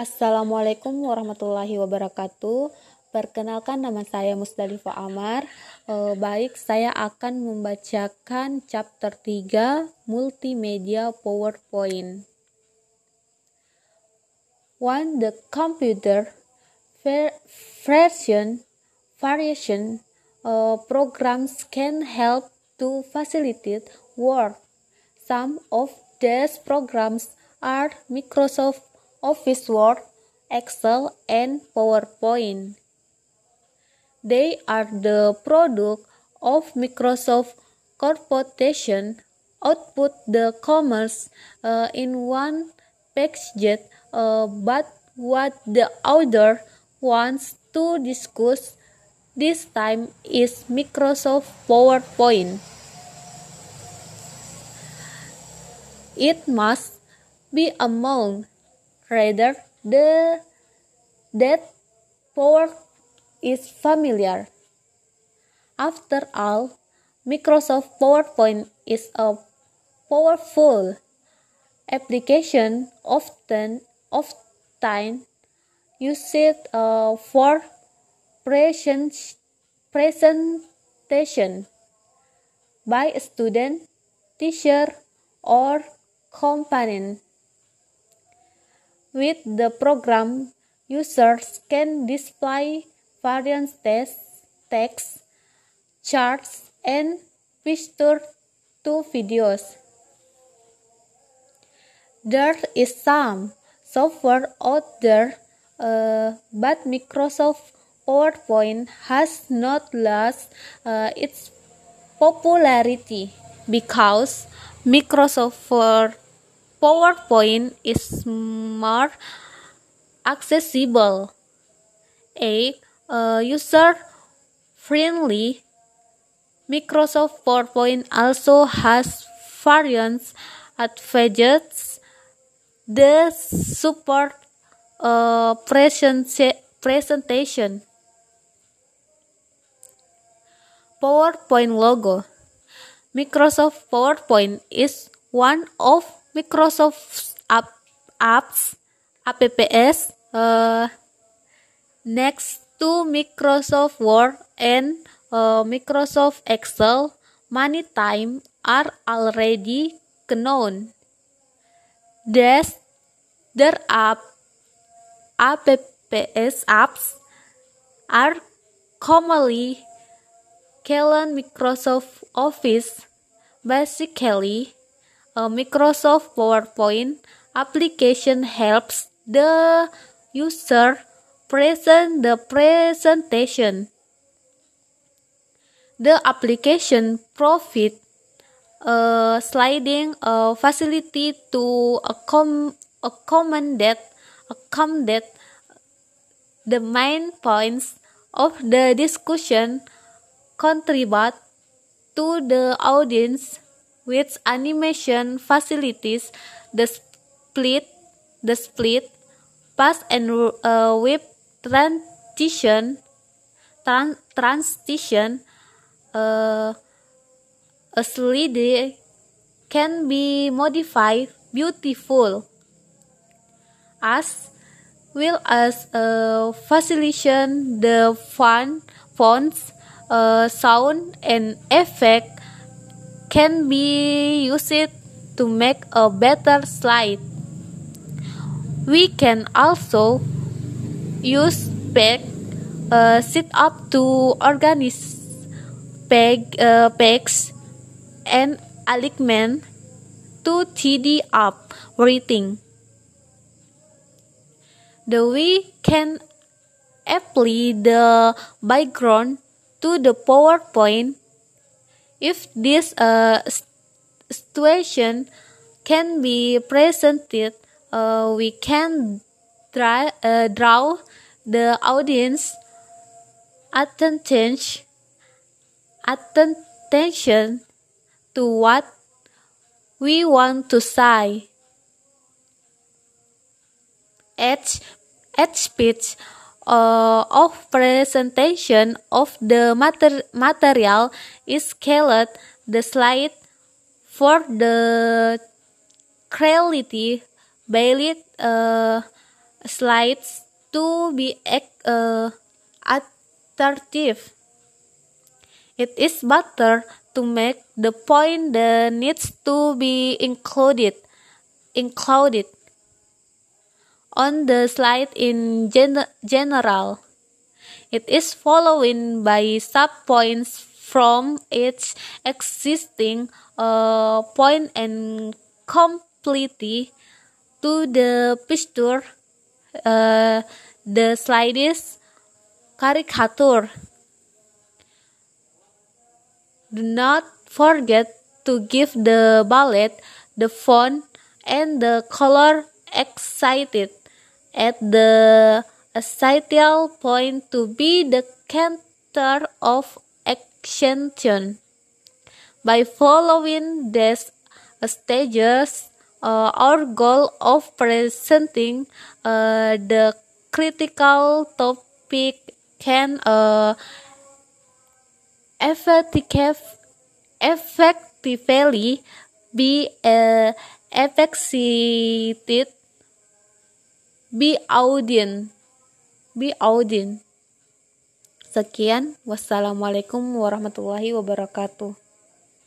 Assalamualaikum warahmatullahi wabarakatuh. Perkenalkan nama saya Musdalifah Amar. E, baik, saya akan membacakan chapter 3 Multimedia PowerPoint. One, the computer version variation uh, programs can help to facilitate work. Some of these programs are Microsoft Office Word, Excel, and PowerPoint. They are the product of Microsoft Corporation output the commerce uh, in one package, uh, but what the author wants to discuss this time is Microsoft PowerPoint. It must be among rather the that Power is familiar. After all, Microsoft PowerPoint is a powerful application often often used uh, for present, presentation by a student, teacher, or companion. With the program, users can display various text, charts, and pictures to videos. There is some software out there, uh, but Microsoft PowerPoint has not lost uh, its popularity because Microsoft PowerPoint is more accessible. A uh, user friendly Microsoft PowerPoint also has variants advantages the support uh, presentation PowerPoint logo Microsoft PowerPoint is one of Microsoft's app, apps apps uh, next to Microsoft Word and uh, Microsoft Excel many time are already known. Thus, their app apps apps are commonly called Microsoft Office. Basically, a Microsoft PowerPoint application helps the user present the presentation. The application profit a sliding a facility to accom accommodate accommodate the main points of the discussion contribute to the audience with animation facilities the split the split pass and uh, whip transition tran transition uh, a slide can be modified beautiful. As well as uh, facilitation the font, fonts, uh, sound, and effect can be used to make a better slide. We can also use peg uh, sit up to organize peg, uh, pegs and alignment to TD up rating. The we can apply the background to the PowerPoint if this uh, situation can be presented uh, we can try, uh, draw the audience attention attention to what we want to say. Each, each speech uh, of presentation of the mater material is scaled the slide for the quality valid uh, slides to be uh, attractive. It is better to make the point that needs to be included included on the slide in gen general. It is followed by subpoints from its existing uh, point and completely to the picture uh, the is caricature. Do not forget to give the ballet the font and the color excited at the essential point to be the center of action. By following these stages, uh, our goal of presenting uh, the critical topic can uh, effectively be uh, excited be audience be audience sekian. Wassalamualaikum warahmatullahi wabarakatuh